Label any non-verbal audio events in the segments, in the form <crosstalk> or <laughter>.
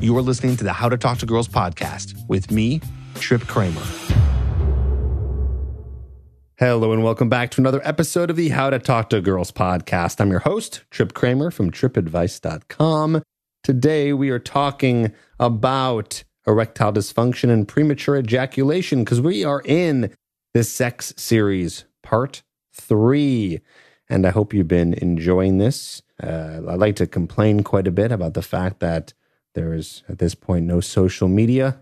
You are listening to the How to Talk to Girls podcast with me, Trip Kramer. Hello, and welcome back to another episode of the How to Talk to Girls podcast. I'm your host, Trip Kramer from tripadvice.com. Today, we are talking about erectile dysfunction and premature ejaculation because we are in the sex series, part three. And I hope you've been enjoying this. Uh, I like to complain quite a bit about the fact that there is, at this point, no social media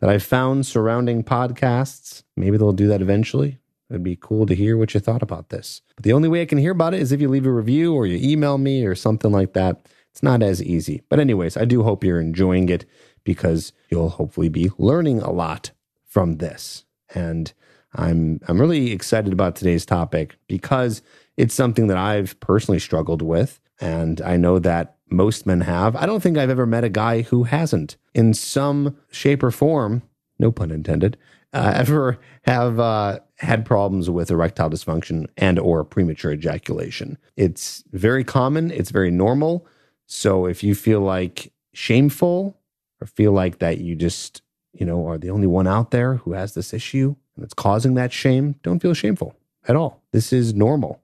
that I've found surrounding podcasts. Maybe they'll do that eventually. It'd be cool to hear what you thought about this. But the only way I can hear about it is if you leave a review or you email me or something like that. It's not as easy. But, anyways, I do hope you're enjoying it because you'll hopefully be learning a lot from this. And I'm I'm really excited about today's topic because it's something that I've personally struggled with and I know that most men have. I don't think I've ever met a guy who hasn't in some shape or form, no pun intended, uh, <laughs> ever have uh, had problems with erectile dysfunction and or premature ejaculation. It's very common, it's very normal. So if you feel like shameful or feel like that you just, you know, are the only one out there who has this issue and it's causing that shame, don't feel shameful at all. This is normal.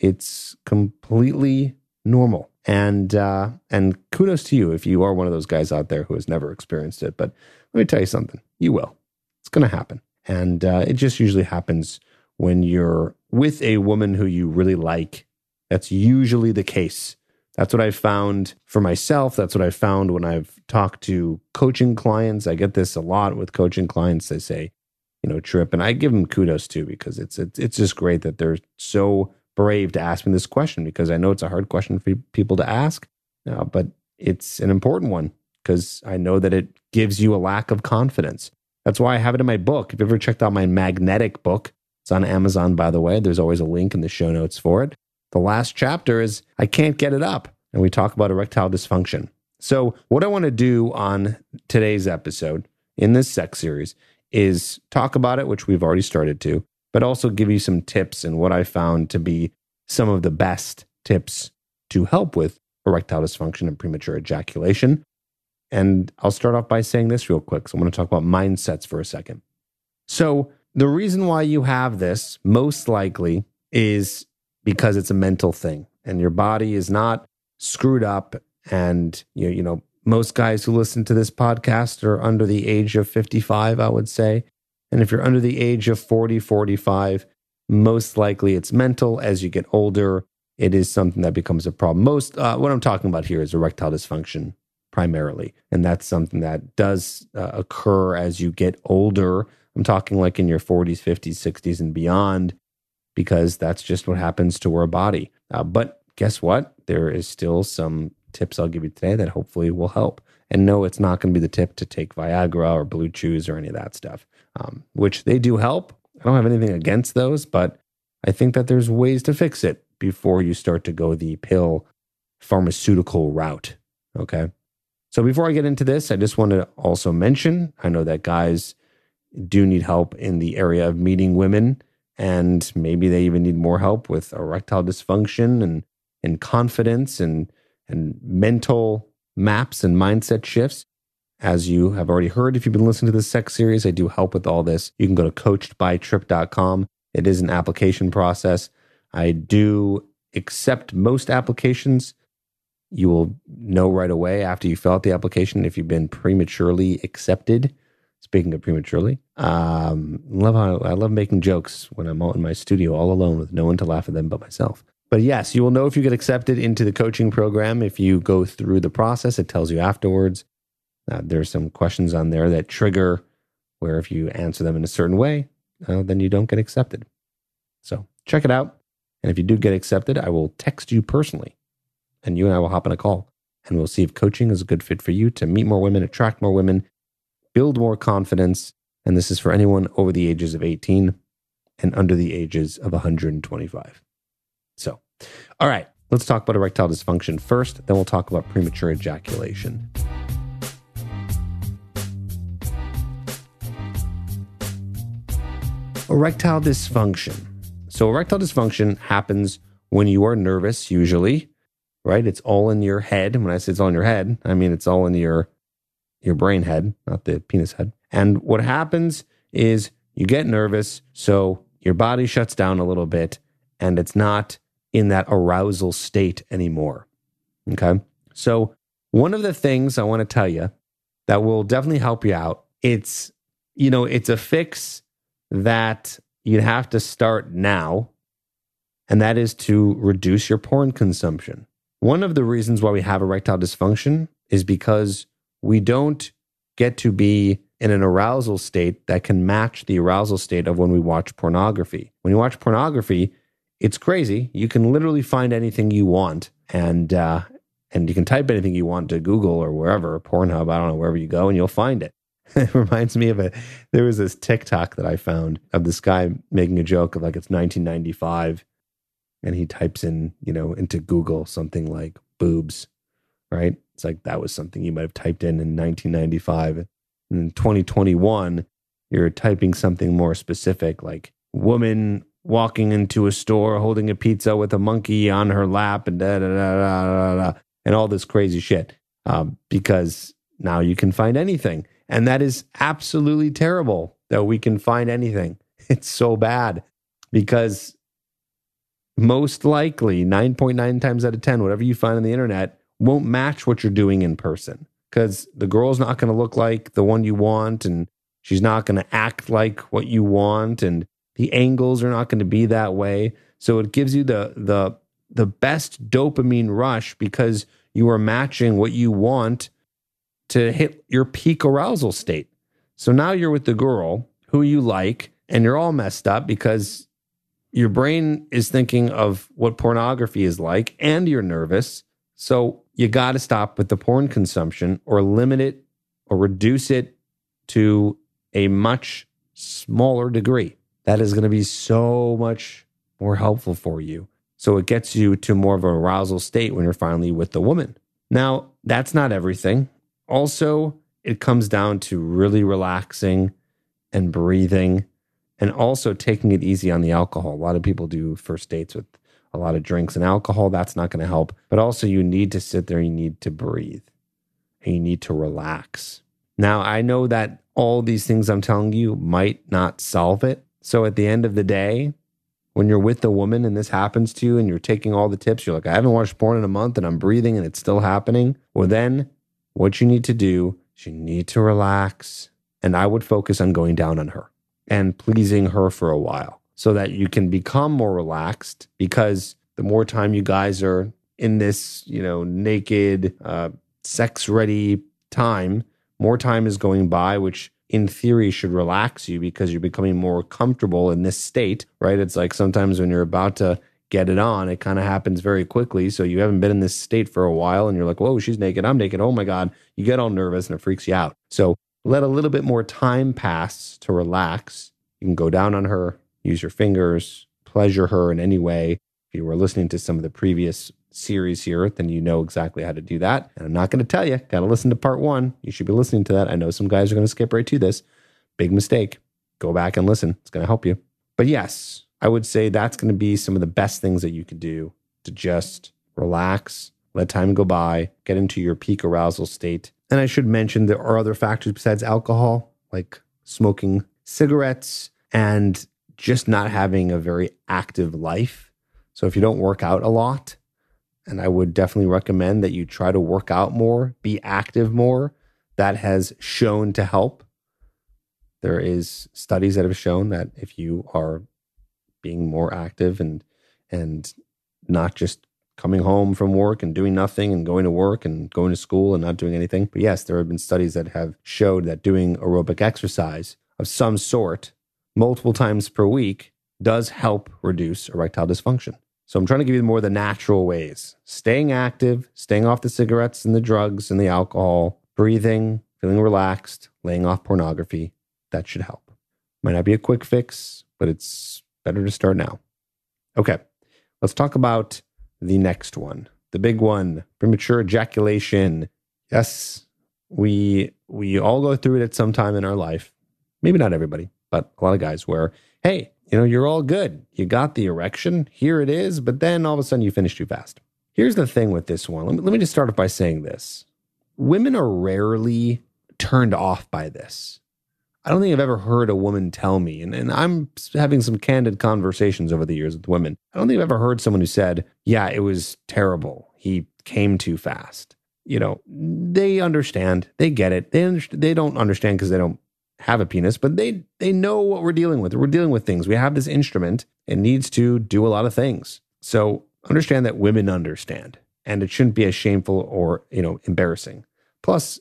It's completely normal. And uh, and kudos to you if you are one of those guys out there who has never experienced it. But let me tell you something, you will. It's going to happen, and uh, it just usually happens when you're with a woman who you really like. That's usually the case. That's what I've found for myself. That's what I've found when I've talked to coaching clients. I get this a lot with coaching clients. They say, you know, trip, and I give them kudos too because it's it's, it's just great that they're so brave to ask me this question because I know it's a hard question for people to ask, uh, but it's an important one because I know that it gives you a lack of confidence. That's why I have it in my book. If you've ever checked out my magnetic book, it's on Amazon, by the way. There's always a link in the show notes for it. The last chapter is I Can't Get It Up, and we talk about erectile dysfunction. So, what I want to do on today's episode in this sex series is talk about it, which we've already started to, but also give you some tips and what I found to be some of the best tips to help with erectile dysfunction and premature ejaculation. And I'll start off by saying this real quick. So I'm going to talk about mindsets for a second. So, the reason why you have this most likely is because it's a mental thing and your body is not screwed up. And, you, you know, most guys who listen to this podcast are under the age of 55, I would say. And if you're under the age of 40, 45, most likely it's mental. As you get older, it is something that becomes a problem. Most, uh, what I'm talking about here is erectile dysfunction primarily. And that's something that does uh, occur as you get older. I'm talking like in your 40s, 50s, 60s, and beyond, because that's just what happens to our body. Uh, but guess what? There is still some tips I'll give you today that hopefully will help. And no, it's not going to be the tip to take Viagra or Blue Chews or any of that stuff um, which they do help. I don't have anything against those, but I think that there's ways to fix it before you start to go the pill pharmaceutical route. Okay. So before I get into this, I just want to also mention I know that guys do need help in the area of meeting women, and maybe they even need more help with erectile dysfunction and, and confidence and, and mental maps and mindset shifts. As you have already heard, if you've been listening to this sex series, I do help with all this. You can go to coachedbytrip.com. It is an application process. I do accept most applications. You will know right away after you fill out the application if you've been prematurely accepted. Speaking of prematurely, um, love how I love making jokes when I'm out in my studio all alone with no one to laugh at them but myself. But yes, you will know if you get accepted into the coaching program if you go through the process. It tells you afterwards. Uh, there's some questions on there that trigger where if you answer them in a certain way, uh, then you don't get accepted. So check it out. And if you do get accepted, I will text you personally and you and I will hop on a call and we'll see if coaching is a good fit for you to meet more women, attract more women, build more confidence. And this is for anyone over the ages of 18 and under the ages of 125. So, all right, let's talk about erectile dysfunction first. Then we'll talk about premature ejaculation. Erectile dysfunction. So, erectile dysfunction happens when you are nervous, usually, right? It's all in your head. When I say it's all in your head, I mean it's all in your your brain head, not the penis head. And what happens is you get nervous, so your body shuts down a little bit and it's not in that arousal state anymore. Okay. So, one of the things I want to tell you that will definitely help you out, it's, you know, it's a fix that you have to start now, and that is to reduce your porn consumption. One of the reasons why we have erectile dysfunction is because we don't get to be in an arousal state that can match the arousal state of when we watch pornography. When you watch pornography, it's crazy. You can literally find anything you want, and uh, and you can type anything you want to Google or wherever, Pornhub, I don't know, wherever you go, and you'll find it. <laughs> it reminds me of a there was this TikTok that I found of this guy making a joke of like it's 1995, and he types in you know into Google something like boobs, right? It's like that was something you might have typed in in 1995. And In 2021, you're typing something more specific like woman walking into a store holding a pizza with a monkey on her lap and da da da da da, da and all this crazy shit um, because now you can find anything. And that is absolutely terrible that we can find anything. <laughs> It's so bad because most likely 9.9 times out of 10, whatever you find on the internet won't match what you're doing in person because the girl's not going to look like the one you want and she's not going to act like what you want and the angles are not going to be that way. So it gives you the the the best dopamine rush because you are matching what you want to hit your peak arousal state. So now you're with the girl who you like and you're all messed up because your brain is thinking of what pornography is like and you're nervous. So you got to stop with the porn consumption or limit it or reduce it to a much smaller degree. That is going to be so much more helpful for you. So it gets you to more of an arousal state when you're finally with the woman. Now, that's not everything. Also, it comes down to really relaxing and breathing and also taking it easy on the alcohol. A lot of people do first dates with a lot of drinks and alcohol, that's not going to help. But also, you need to sit there, you need to breathe, and you need to relax. Now, I know that all these things I'm telling you might not solve it. So at the end of the day, when you're with a woman and this happens to you and you're taking all the tips, you're like, I haven't watched porn in a month and I'm breathing and it's still happening. Well, then what you need to do is you need to relax. And I would focus on going down on her and pleasing her for a while so that you can become more relaxed because the more time you guys are in this, you know, naked, uh, sex ready time, more time is going by, which in theory should relax you because you're becoming more comfortable in this state, right? It's like sometimes when you're about to get it on, it kind of happens very quickly. So you haven't been in this state for a while and you're like, whoa, she's naked, I'm naked. Oh my God. You get all nervous and it freaks you out. So let a little bit more time pass to relax. You can go down on her, use your fingers, pleasure her in any way. If you were listening to some of the previous series here, then you know exactly how to do that. And I'm not going to tell you, got to listen to part one. You should be listening to that. I know some guys are going to skip right to this. Big mistake. Go back and listen. It's going to help you. But yes, I would say that's going to be some of the best things that you could do to just relax, let time go by, get into your peak arousal state. And I should mention there are other factors besides alcohol, like smoking cigarettes and just not having a very active life. So if you don't work out a lot, and I would definitely recommend that you try to work out more, be active more, that has shown to help. There is studies that have shown that if you are being more active and and not just coming home from work and doing nothing and going to work and going to school and not doing anything. But yes, there have been studies that have showed that doing aerobic exercise of some sort multiple times per week does help reduce erectile dysfunction. So I'm trying to give you more the natural ways staying active, staying off the cigarettes and the drugs and the alcohol, breathing, feeling relaxed, laying off pornography. That should help. Might not be a quick fix, but it's better to start now. Okay, let's talk about the next one. The big one, premature ejaculation. Yes, we we all go through it at some time in our life. Maybe not everybody but a lot of guys where, hey, you know, you're all good. You got the erection. Here it is. But then all of a sudden you finish too fast. Here's the thing with this one. Let me, let me just start off by saying this women are rarely turned off by this. I don't think I've ever heard a woman tell me, and, and I'm having some candid conversations over the years with women. I don't think I've ever heard someone who said, Yeah, it was terrible. He came too fast. You know, they understand, they get it. They understand, they don't understand because they don't have a penis, but they they know what we're dealing with. We're dealing with things. We have this instrument. It needs to do a lot of things. So understand that women understand, and it shouldn't be as shameful or you know embarrassing. Plus,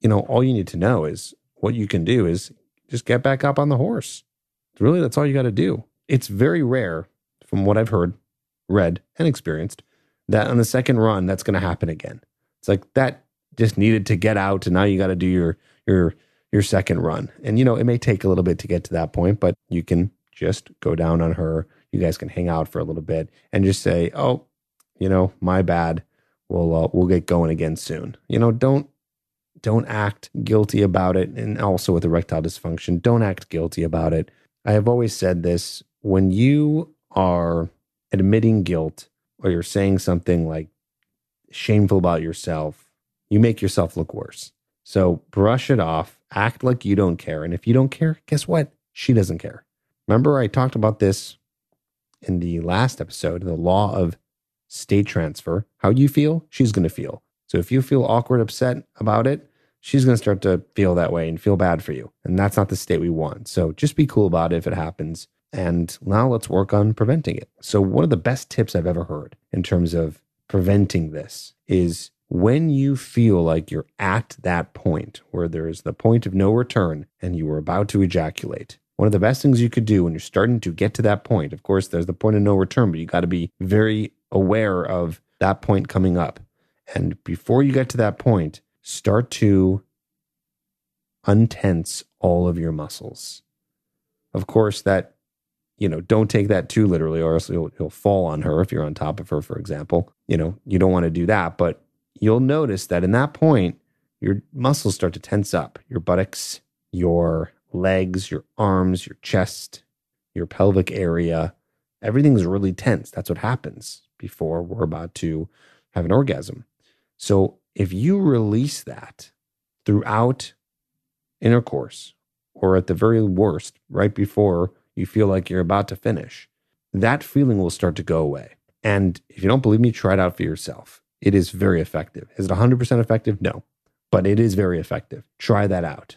you know, all you need to know is what you can do is just get back up on the horse. Really, that's all you got to do. It's very rare, from what I've heard, read, and experienced, that on the second run, that's going to happen again. It's like that just needed to get out, and now you got to do your your your second run. And you know, it may take a little bit to get to that point, but you can just go down on her. You guys can hang out for a little bit and just say, "Oh, you know, my bad. We'll uh, we'll get going again soon." You know, don't don't act guilty about it. And also with erectile dysfunction, don't act guilty about it. I have always said this when you are admitting guilt or you're saying something like shameful about yourself, you make yourself look worse. So brush it off, act like you don't care. And if you don't care, guess what? She doesn't care. Remember, I talked about this in the last episode the law of state transfer. How you feel, she's going to feel. So if you feel awkward, upset about it, she's going to start to feel that way and feel bad for you. And that's not the state we want. So just be cool about it if it happens. And now let's work on preventing it. So, one of the best tips I've ever heard in terms of preventing this is when you feel like you're at that point where there's the point of no return and you are about to ejaculate. One of the best things you could do when you're starting to get to that point, of course, there's the point of no return, but you got to be very aware of that point coming up. And before you get to that point, start to untense all of your muscles. Of course, that, you know, don't take that too literally, or else you'll, you'll fall on her if you're on top of her, for example. You know, you don't want to do that. But you'll notice that in that point, your muscles start to tense up your buttocks, your legs, your arms, your chest, your pelvic area. Everything's really tense. That's what happens before we're about to have an orgasm. So if you release that throughout intercourse, or at the very worst, right before you feel like you're about to finish, that feeling will start to go away. And if you don't believe me, try it out for yourself. It is very effective. Is it 100% effective? No, but it is very effective. Try that out.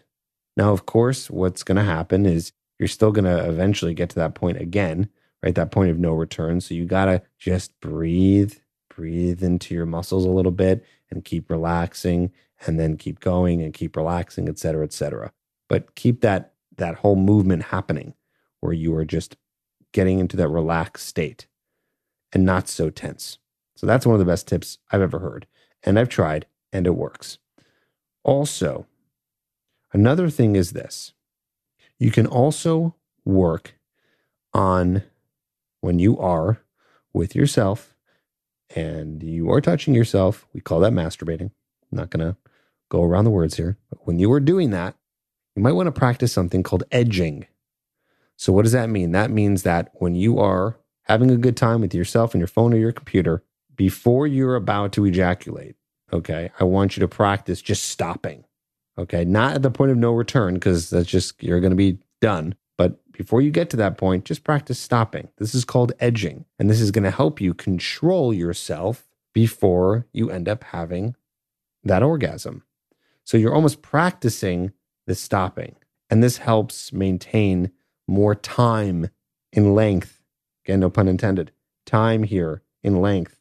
Now, of course, what's going to happen is you're still going to eventually get to that point again, right? That point of no return. So you got to just breathe, breathe into your muscles a little bit and keep relaxing and then keep going and keep relaxing, et cetera, et cetera. But keep that that whole movement happening where you are just getting into that relaxed state and not so tense. So that's one of the best tips I've ever heard. And I've tried and it works. Also, another thing is this you can also work on when you are with yourself and you are touching yourself, we call that masturbating. I'm not going to go around the words here, but when you are doing that, you might want to practice something called edging. So, what does that mean? That means that when you are having a good time with yourself and your phone or your computer, before you're about to ejaculate, okay, I want you to practice just stopping. Okay, not at the point of no return, because that's just, you're going to be done. But before you get to that point, just practice stopping. This is called edging. And this is going to help you control yourself before you end up having that orgasm. So you're almost practicing the stopping. And this helps maintain more time in length. Again, no pun intended. Time here in length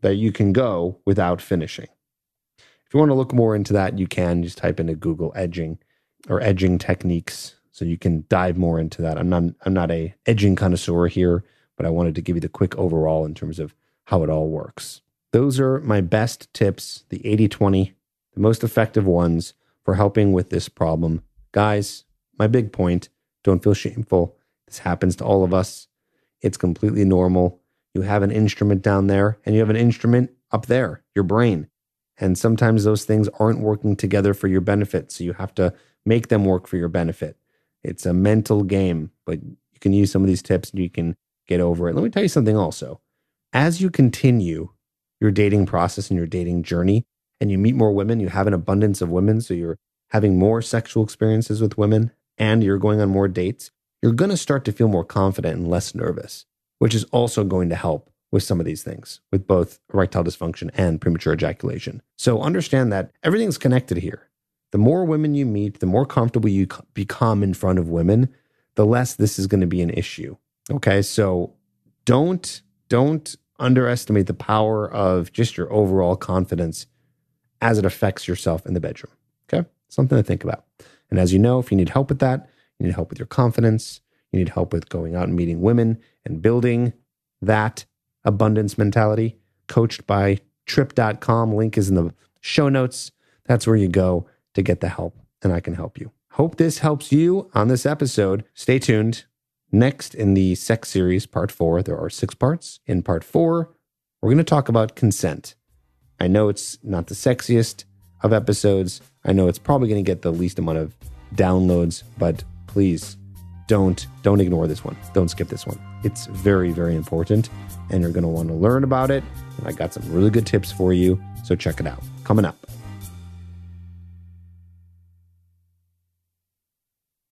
that you can go without finishing. If you want to look more into that, you can just type into Google edging or edging techniques so you can dive more into that. I'm not I'm not a edging connoisseur here, but I wanted to give you the quick overall in terms of how it all works. Those are my best tips, the 80/20, the most effective ones for helping with this problem. Guys, my big point, don't feel shameful. This happens to all of us. It's completely normal. You have an instrument down there and you have an instrument up there, your brain. And sometimes those things aren't working together for your benefit. So you have to make them work for your benefit. It's a mental game, but you can use some of these tips and you can get over it. Let me tell you something also. As you continue your dating process and your dating journey, and you meet more women, you have an abundance of women, so you're having more sexual experiences with women and you're going on more dates, you're going to start to feel more confident and less nervous, which is also going to help with some of these things, with both erectile dysfunction and premature ejaculation. So understand that everything's connected here. The more women you meet, the more comfortable you become in front of women, the less this is going to be an issue. Okay? So don't don't underestimate the power of just your overall confidence as it affects yourself in the bedroom. Okay? Something to think about. And as you know, if you need help with that, you need help with your confidence, you need help with going out and meeting women and building that abundance mentality, coached by trip.com. Link is in the show notes. That's where you go to get the help, and I can help you. Hope this helps you on this episode. Stay tuned. Next, in the sex series, part four, there are six parts. In part four, we're going to talk about consent. I know it's not the sexiest of episodes. I know it's probably going to get the least amount of downloads, but please don't don't ignore this one. Don't skip this one. It's very very important and you're going to want to learn about it. And I got some really good tips for you, so check it out. Coming up.